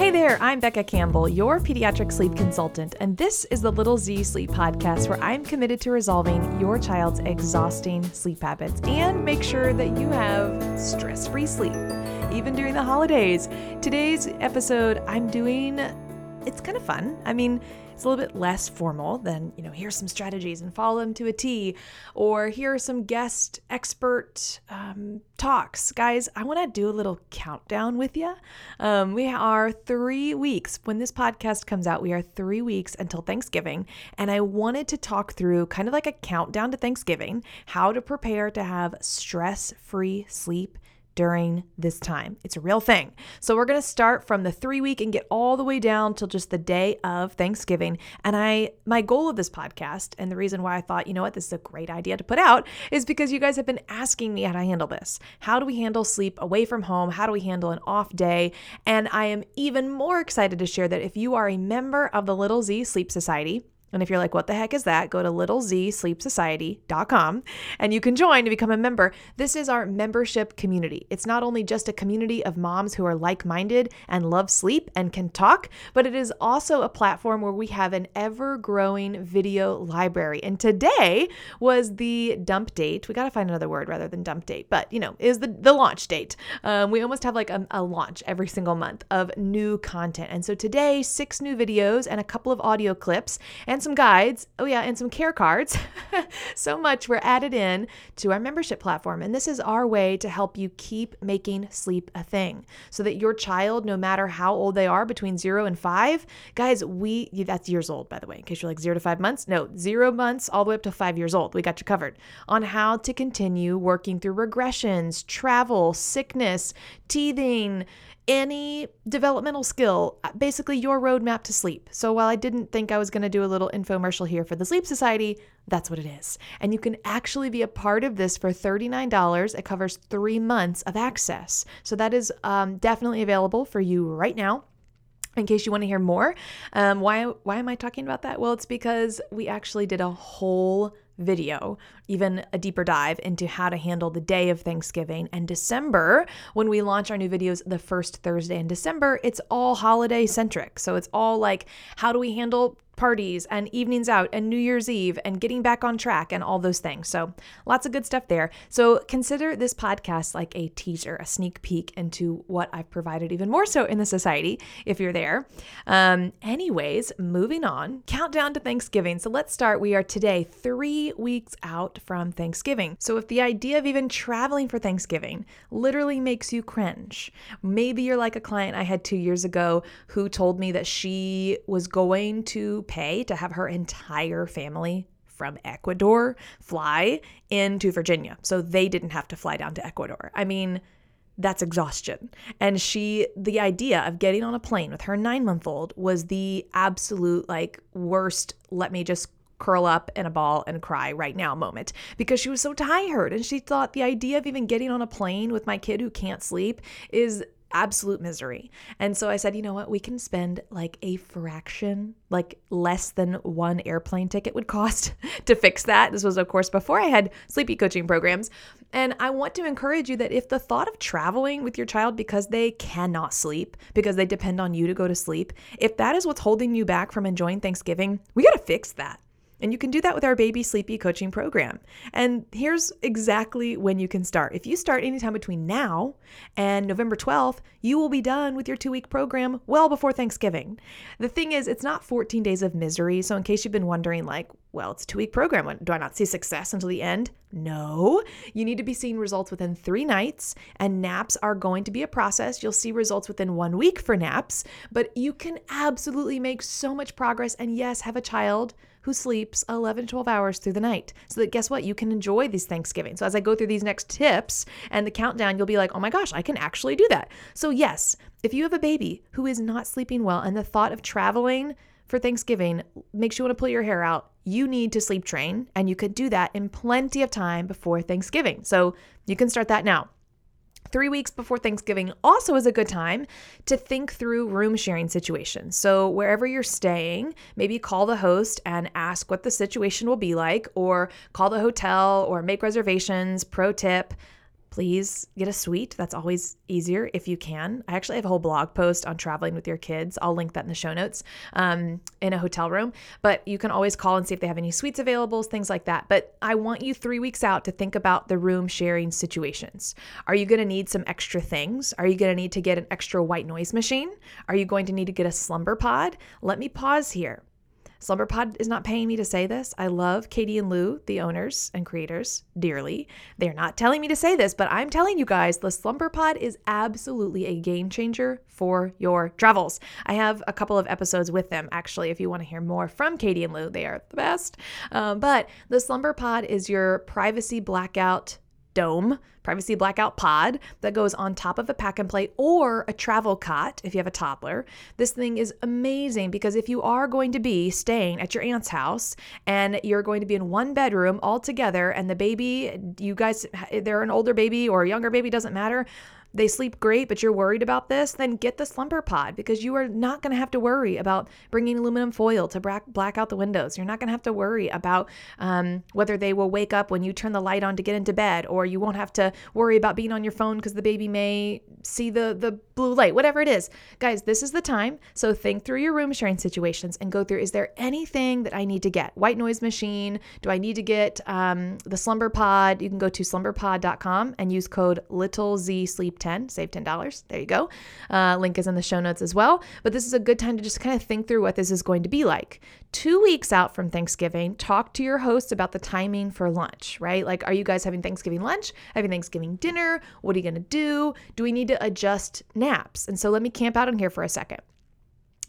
Hey there, I'm Becca Campbell, your pediatric sleep consultant, and this is the Little Z Sleep Podcast where I'm committed to resolving your child's exhausting sleep habits and make sure that you have stress free sleep, even during the holidays. Today's episode, I'm doing it's kind of fun. I mean, it's a little bit less formal than, you know, here's some strategies and follow them to a T, or here are some guest expert um, talks. Guys, I want to do a little countdown with you. Um, we are three weeks, when this podcast comes out, we are three weeks until Thanksgiving. And I wanted to talk through kind of like a countdown to Thanksgiving, how to prepare to have stress free sleep during this time. It's a real thing. So we're going to start from the 3 week and get all the way down till just the day of Thanksgiving. And I my goal of this podcast and the reason why I thought, you know what, this is a great idea to put out is because you guys have been asking me how to handle this. How do we handle sleep away from home? How do we handle an off day? And I am even more excited to share that if you are a member of the Little Z Sleep Society, and if you're like, what the heck is that? Go to littlezsleepsociety.com and you can join to become a member. This is our membership community. It's not only just a community of moms who are like minded and love sleep and can talk, but it is also a platform where we have an ever growing video library. And today was the dump date. We got to find another word rather than dump date, but you know, is the, the launch date. Um, we almost have like a, a launch every single month of new content. And so today, six new videos and a couple of audio clips. And and some guides. Oh, yeah, and some care cards. so much were added in to our membership platform. And this is our way to help you keep making sleep a thing so that your child, no matter how old they are, between zero and five, guys, we, that's years old, by the way, in case you're like zero to five months. No, zero months all the way up to five years old. We got you covered on how to continue working through regressions, travel, sickness, teething any developmental skill, basically your roadmap to sleep. So while I didn't think I was going to do a little infomercial here for the Sleep Society, that's what it is. And you can actually be a part of this for $39. It covers three months of access. So that is um, definitely available for you right now in case you want to hear more. Um, why why am I talking about that? Well, it's because we actually did a whole video, even a deeper dive into how to handle the day of Thanksgiving and December. When we launch our new videos the first Thursday in December, it's all holiday centric. So it's all like, how do we handle parties and evenings out and New Year's Eve and getting back on track and all those things. So, lots of good stuff there. So, consider this podcast like a teaser, a sneak peek into what I've provided even more so in the society if you're there. Um, anyways, moving on, countdown to Thanksgiving. So, let's start. We are today three weeks out from Thanksgiving. So, if the idea of even traveling for Thanksgiving literally makes you cringe, maybe you're like a client I had two years ago who told me that she was going to pay to have her entire family from Ecuador fly into Virginia. So they didn't have to fly down to Ecuador. I mean, that's exhaustion. And she, the idea of getting on a plane with her nine month old was the absolute like worst, let me just curl up in a ball and cry right now moment because she was so tired and she thought the idea of even getting on a plane with my kid who can't sleep is absolute misery. And so I said, you know what? We can spend like a fraction, like less than one airplane ticket would cost to fix that. This was, of course, before I had sleepy coaching programs. And I want to encourage you that if the thought of traveling with your child because they cannot sleep, because they depend on you to go to sleep, if that is what's holding you back from enjoying Thanksgiving, we got to fix that. And you can do that with our Baby Sleepy coaching program. And here's exactly when you can start. If you start anytime between now and November 12th, you will be done with your two week program well before Thanksgiving. The thing is, it's not 14 days of misery. So, in case you've been wondering, like, well, it's a two week program. Do I not see success until the end? No. You need to be seeing results within three nights, and naps are going to be a process. You'll see results within one week for naps, but you can absolutely make so much progress and, yes, have a child who sleeps 11 to 12 hours through the night. So that guess what? You can enjoy these Thanksgiving. So as I go through these next tips and the countdown, you'll be like, oh my gosh, I can actually do that. So, yes, if you have a baby who is not sleeping well and the thought of traveling, for Thanksgiving makes you want to pull your hair out, you need to sleep train, and you could do that in plenty of time before Thanksgiving. So you can start that now. Three weeks before Thanksgiving also is a good time to think through room sharing situations. So, wherever you're staying, maybe call the host and ask what the situation will be like, or call the hotel or make reservations. Pro tip please get a suite. That's always easier if you can. I actually have a whole blog post on traveling with your kids. I'll link that in the show notes um, in a hotel room. But you can always call and see if they have any suites available, things like that. But I want you three weeks out to think about the room sharing situations. Are you going to need some extra things? Are you going to need to get an extra white noise machine? Are you going to need to get a slumber pod? Let me pause here. SlumberPod is not paying me to say this. I love Katie and Lou, the owners and creators, dearly. They're not telling me to say this, but I'm telling you guys the SlumberPod is absolutely a game changer for your travels. I have a couple of episodes with them, actually, if you want to hear more from Katie and Lou. They are the best. Um, but the SlumberPod is your privacy blackout dome privacy blackout pod that goes on top of a pack and play or a travel cot if you have a toddler. This thing is amazing because if you are going to be staying at your aunt's house and you're going to be in one bedroom all together and the baby, you guys, they're an older baby or a younger baby, doesn't matter they sleep great, but you're worried about this, then get the slumber pod because you are not going to have to worry about bringing aluminum foil to black, out the windows. You're not going to have to worry about um, whether they will wake up when you turn the light on to get into bed, or you won't have to worry about being on your phone because the baby may see the, the blue light, whatever it is. Guys, this is the time. So think through your room sharing situations and go through is there anything that I need to get? White noise machine? Do I need to get um, the slumber pod? You can go to slumberpod.com and use code little z sleep 10, save $10. There you go. Uh, link is in the show notes as well. But this is a good time to just kind of think through what this is going to be like. Two weeks out from Thanksgiving, talk to your host about the timing for lunch, right? Like, are you guys having Thanksgiving lunch, having Thanksgiving dinner? What are you going to do? Do we need to adjust naps? And so let me camp out in here for a second.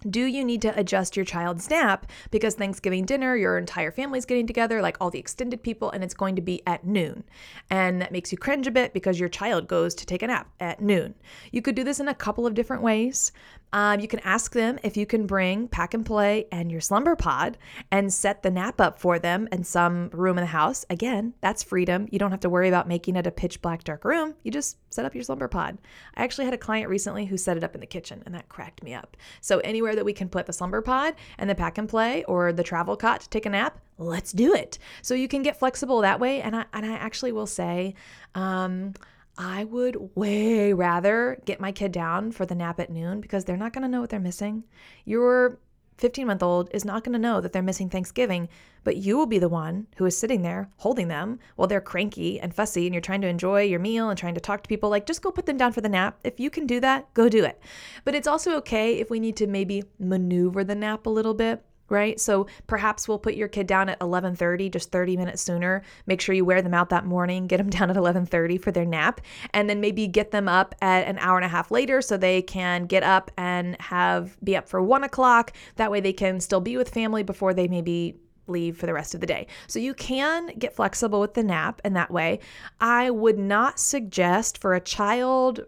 Do you need to adjust your child's nap because Thanksgiving dinner, your entire family's getting together, like all the extended people, and it's going to be at noon? And that makes you cringe a bit because your child goes to take a nap at noon. You could do this in a couple of different ways. Um, you can ask them if you can bring pack and play and your slumber pod and set the nap up for them in some room in the house. Again, that's freedom. You don't have to worry about making it a pitch black dark room. You just set up your slumber pod. I actually had a client recently who set it up in the kitchen and that cracked me up. So anywhere that we can put the slumber pod and the pack and play or the travel cot to take a nap, let's do it. So you can get flexible that way. And I and I actually will say, um, I would way rather get my kid down for the nap at noon because they're not going to know what they're missing. Your 15 month old is not going to know that they're missing Thanksgiving, but you will be the one who is sitting there holding them while they're cranky and fussy and you're trying to enjoy your meal and trying to talk to people. Like, just go put them down for the nap. If you can do that, go do it. But it's also okay if we need to maybe maneuver the nap a little bit right? So perhaps we'll put your kid down at 11:30, just 30 minutes sooner. Make sure you wear them out that morning, get them down at 11:30 for their nap, and then maybe get them up at an hour and a half later so they can get up and have be up for one o'clock. That way they can still be with family before they maybe leave for the rest of the day. So you can get flexible with the nap in that way. I would not suggest for a child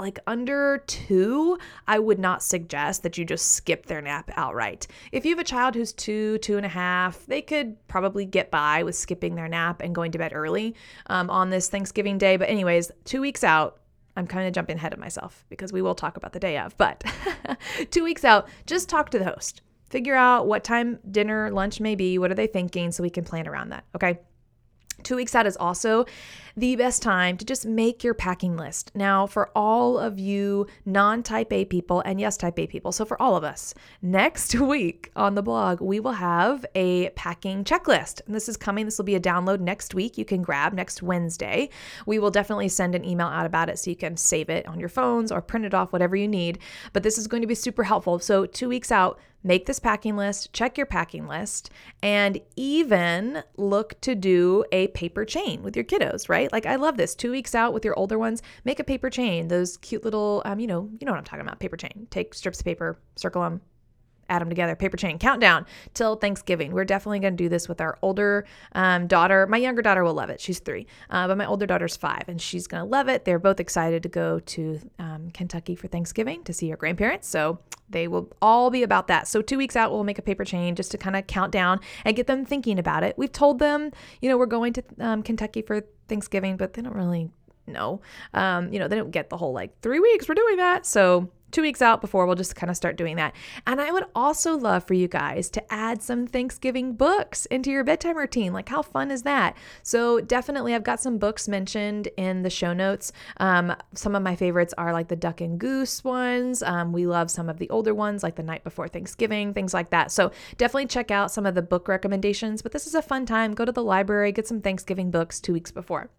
like under two, I would not suggest that you just skip their nap outright. If you have a child who's two, two and a half, they could probably get by with skipping their nap and going to bed early um, on this Thanksgiving day. But, anyways, two weeks out, I'm kind of jumping ahead of myself because we will talk about the day of. But two weeks out, just talk to the host. Figure out what time dinner, lunch may be. What are they thinking so we can plan around that? Okay. Two weeks out is also the best time to just make your packing list. Now, for all of you non type A people and yes, type A people, so for all of us, next week on the blog, we will have a packing checklist. And this is coming, this will be a download next week. You can grab next Wednesday. We will definitely send an email out about it so you can save it on your phones or print it off, whatever you need. But this is going to be super helpful. So, two weeks out, make this packing list, check your packing list, and even look to do a paper chain with your kiddos, right? Right? Like I love this. Two weeks out with your older ones, make a paper chain. Those cute little, um, you know, you know what I'm talking about. Paper chain. Take strips of paper, circle them, add them together, paper chain, countdown till Thanksgiving. We're definitely going to do this with our older um, daughter. My younger daughter will love it. She's three, uh, but my older daughter's five, and she's going to love it. They're both excited to go to um, Kentucky for Thanksgiving to see her grandparents. So they will all be about that. So two weeks out, we'll make a paper chain just to kind of count down and get them thinking about it. We've told them, you know, we're going to um, Kentucky for Thanksgiving, but they don't really know. Um, you know, they don't get the whole like three weeks we're doing that. So two weeks out before we'll just kind of start doing that. And I would also love for you guys to add some Thanksgiving books into your bedtime routine. Like, how fun is that? So, definitely, I've got some books mentioned in the show notes. Um, some of my favorites are like the Duck and Goose ones. Um, we love some of the older ones, like The Night Before Thanksgiving, things like that. So, definitely check out some of the book recommendations. But this is a fun time. Go to the library, get some Thanksgiving books two weeks before.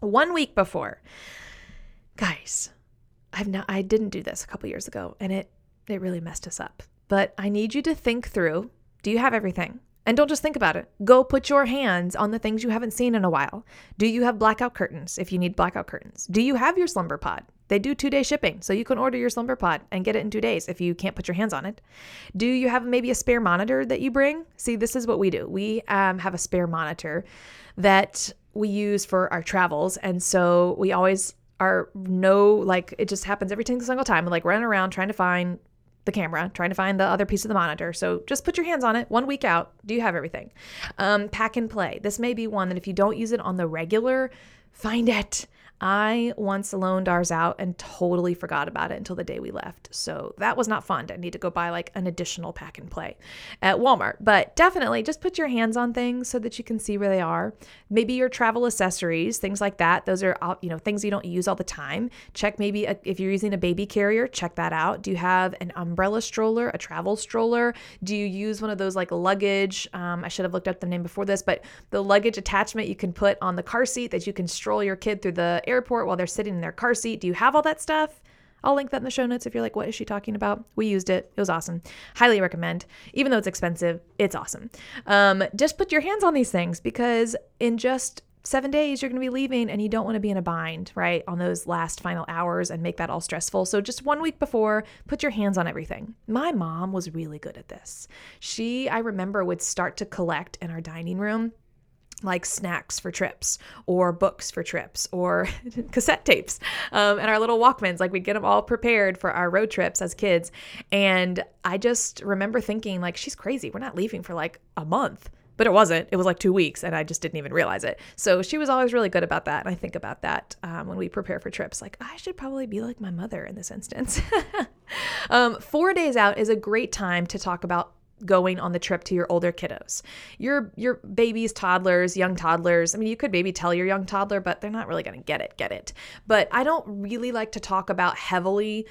One week before. Guys, I've not I didn't do this a couple years ago and it it really messed us up. But I need you to think through, do you have everything? And don't just think about it. Go put your hands on the things you haven't seen in a while. Do you have blackout curtains if you need blackout curtains? Do you have your slumber pod? They do two day shipping, so you can order your slumber pod and get it in two days if you can't put your hands on it. Do you have maybe a spare monitor that you bring? See, this is what we do. We um, have a spare monitor that we use for our travels. And so we always are no like it just happens every single time. like running around trying to find the camera, trying to find the other piece of the monitor. So just put your hands on it. One week out, do you have everything? Um, pack and play. This may be one that if you don't use it on the regular, find it. I once loaned ours out and totally forgot about it until the day we left. So that was not fun. I need to go buy like an additional pack and play at Walmart. But definitely just put your hands on things so that you can see where they are. Maybe your travel accessories, things like that. Those are you know things you don't use all the time. Check maybe a, if you're using a baby carrier, check that out. Do you have an umbrella stroller, a travel stroller? Do you use one of those like luggage? Um, I should have looked up the name before this, but the luggage attachment you can put on the car seat that you can stroll your kid through the airport while they're sitting in their car seat. Do you have all that stuff? I'll link that in the show notes if you're like, what is she talking about? We used it. It was awesome. Highly recommend. Even though it's expensive, it's awesome. Um, just put your hands on these things because in just seven days you're going to be leaving and you don't want to be in a bind, right? On those last final hours and make that all stressful. So just one week before, put your hands on everything. My mom was really good at this. She, I remember, would start to collect in our dining room like snacks for trips or books for trips or cassette tapes um, and our little walkmans like we'd get them all prepared for our road trips as kids. And i just remember thinking like she's crazy. We're not leaving for like a month. But it wasn't. It was like two weeks and i just didn't even realize it. So she was always really good about that and i think about that um, when we prepare for trips. Like i should probably be like my mother in this instance. Um, four days out is a great time to talk about going on the trip to your older kiddos. Your your babies, toddlers, young toddlers. I mean, you could maybe tell your young toddler, but they're not really going to get it, get it. But I don't really like to talk about heavily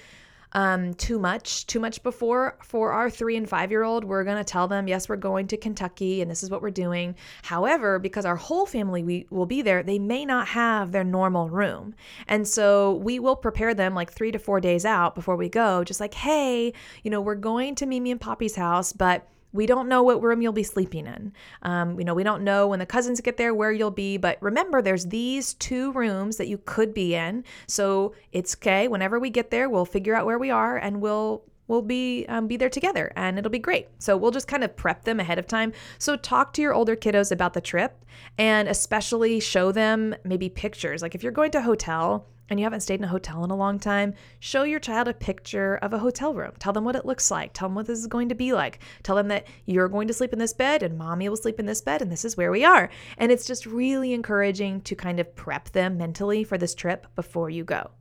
um, too much, too much before. For our three and five year old, we're going to tell them, yes, we're going to Kentucky and this is what we're doing. However, because our whole family we will be there, they may not have their normal room. And so we will prepare them like three to four days out before we go, just like, hey, you know, we're going to Mimi and Poppy's house, but we don't know what room you'll be sleeping in. Um, you know, we don't know when the cousins get there where you'll be, but remember, there's these two rooms that you could be in. So it's okay. Whenever we get there, we'll figure out where we are and we'll we'll be um, be there together and it'll be great so we'll just kind of prep them ahead of time so talk to your older kiddos about the trip and especially show them maybe pictures like if you're going to a hotel and you haven't stayed in a hotel in a long time, show your child a picture of a hotel room. Tell them what it looks like. Tell them what this is going to be like. Tell them that you're going to sleep in this bed and mommy will sleep in this bed and this is where we are. And it's just really encouraging to kind of prep them mentally for this trip before you go.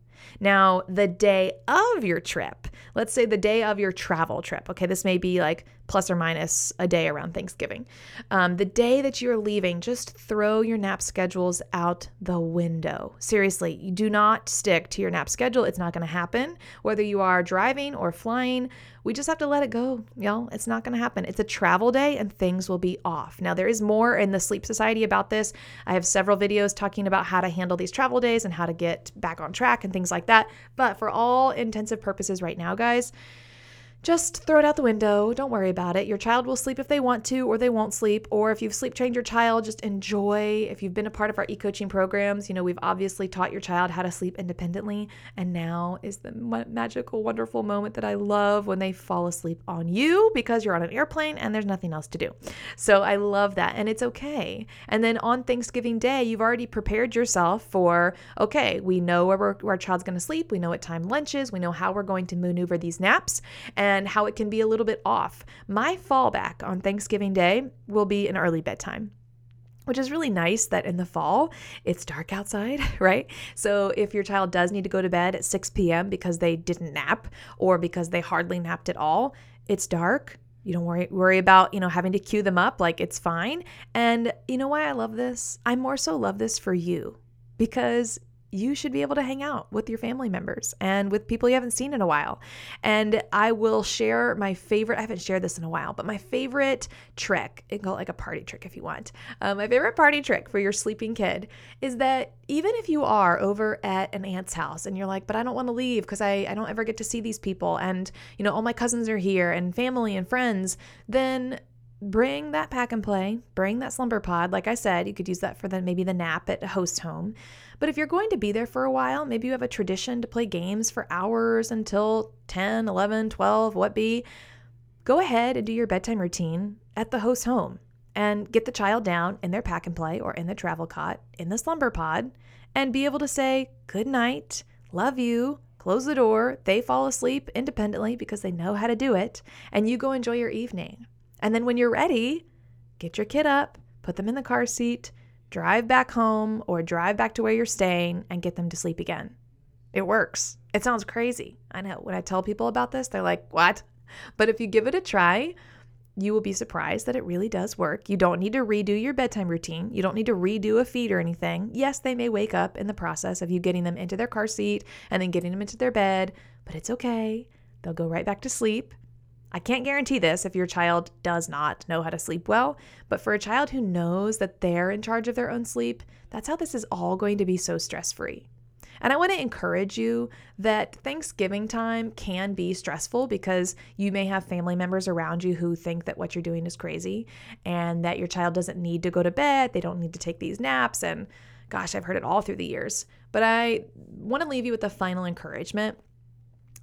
Now, the day of your trip, let's say the day of your travel trip, okay, this may be like plus or minus a day around Thanksgiving. Um, the day that you're leaving, just throw your nap schedules out the window. Seriously, you do not stick to your nap schedule. It's not going to happen. Whether you are driving or flying, we just have to let it go, y'all. It's not going to happen. It's a travel day and things will be off. Now, there is more in the Sleep Society about this. I have several videos talking about how to handle these travel days and how to get back on track and things like that. But for all intensive purposes right now, guys, just throw it out the window. Don't worry about it. Your child will sleep if they want to, or they won't sleep. Or if you've sleep trained your child, just enjoy. If you've been a part of our e coaching programs, you know, we've obviously taught your child how to sleep independently. And now is the magical, wonderful moment that I love when they fall asleep on you because you're on an airplane and there's nothing else to do. So I love that. And it's okay. And then on Thanksgiving Day, you've already prepared yourself for okay, we know where, where our child's going to sleep. We know what time lunch is. We know how we're going to maneuver these naps. And and how it can be a little bit off. My fallback on Thanksgiving Day will be an early bedtime which is really nice that in the fall it's dark outside, right? So if your child does need to go to bed at 6 p.m. because they didn't nap or because they hardly napped at all, it's dark. You don't worry worry about, you know, having to cue them up like it's fine. And you know why I love this? I more so love this for you because you should be able to hang out with your family members and with people you haven't seen in a while. And I will share my favorite, I haven't shared this in a while, but my favorite trick, you can call it like a party trick if you want. Uh, my favorite party trick for your sleeping kid is that even if you are over at an aunt's house and you're like, but I don't want to leave because I, I don't ever get to see these people and, you know, all my cousins are here and family and friends, then bring that pack and play, bring that slumber pod. Like I said, you could use that for the maybe the nap at a host home. But if you're going to be there for a while, maybe you have a tradition to play games for hours until 10, 11, 12, what be, go ahead and do your bedtime routine at the host home and get the child down in their pack and play or in the travel cot in the slumber pod and be able to say good night, love you, close the door, they fall asleep independently because they know how to do it, and you go enjoy your evening. And then when you're ready, get your kid up, put them in the car seat, drive back home or drive back to where you're staying and get them to sleep again. It works. It sounds crazy. I know when I tell people about this, they're like, what? But if you give it a try, you will be surprised that it really does work. You don't need to redo your bedtime routine. You don't need to redo a feed or anything. Yes, they may wake up in the process of you getting them into their car seat and then getting them into their bed, but it's okay. They'll go right back to sleep. I can't guarantee this if your child does not know how to sleep well, but for a child who knows that they're in charge of their own sleep, that's how this is all going to be so stress free. And I want to encourage you that Thanksgiving time can be stressful because you may have family members around you who think that what you're doing is crazy and that your child doesn't need to go to bed, they don't need to take these naps. And gosh, I've heard it all through the years. But I want to leave you with a final encouragement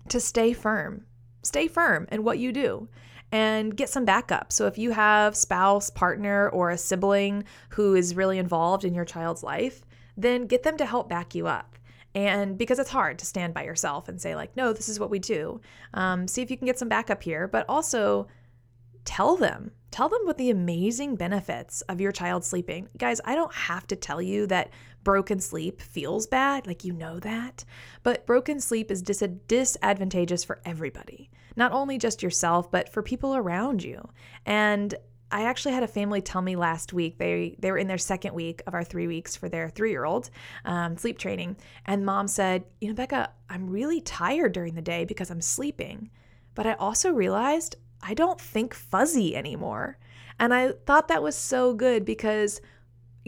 to stay firm stay firm in what you do and get some backup. So if you have spouse, partner, or a sibling who is really involved in your child's life, then get them to help back you up. And because it's hard to stand by yourself and say, like, no, this is what we do. Um, see if you can get some backup here, but also tell them tell them what the amazing benefits of your child sleeping. Guys, I don't have to tell you that broken sleep feels bad, like you know that, but broken sleep is dis- disadvantageous for everybody, not only just yourself, but for people around you. And I actually had a family tell me last week they they were in their second week of our three weeks for their three year old um, sleep training, and mom said, "You know, Becca, I'm really tired during the day because I'm sleeping, but I also realized I don't think fuzzy anymore. And I thought that was so good because,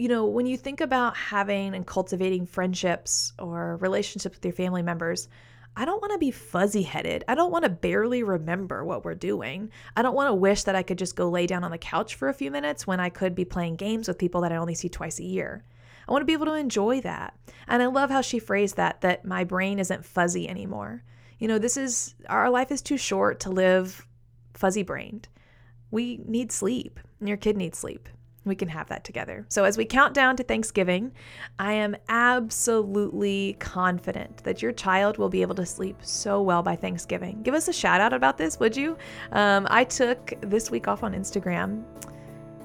you know, when you think about having and cultivating friendships or relationships with your family members, I don't want to be fuzzy headed. I don't want to barely remember what we're doing. I don't want to wish that I could just go lay down on the couch for a few minutes when I could be playing games with people that I only see twice a year. I want to be able to enjoy that. And I love how she phrased that that my brain isn't fuzzy anymore. You know, this is our life is too short to live fuzzy brained. We need sleep, and your kid needs sleep. We can have that together. So, as we count down to Thanksgiving, I am absolutely confident that your child will be able to sleep so well by Thanksgiving. Give us a shout out about this, would you? Um, I took this week off on Instagram.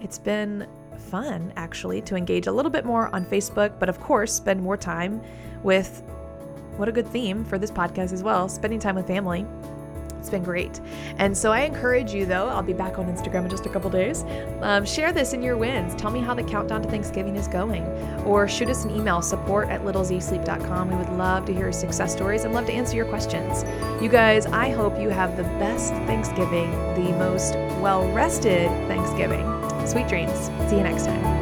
It's been fun, actually, to engage a little bit more on Facebook, but of course, spend more time with what a good theme for this podcast as well spending time with family. It's been great. And so I encourage you, though, I'll be back on Instagram in just a couple days. Um, share this in your wins. Tell me how the countdown to Thanksgiving is going. Or shoot us an email, support at littlezsleep.com. We would love to hear success stories and love to answer your questions. You guys, I hope you have the best Thanksgiving, the most well rested Thanksgiving. Sweet dreams. See you next time.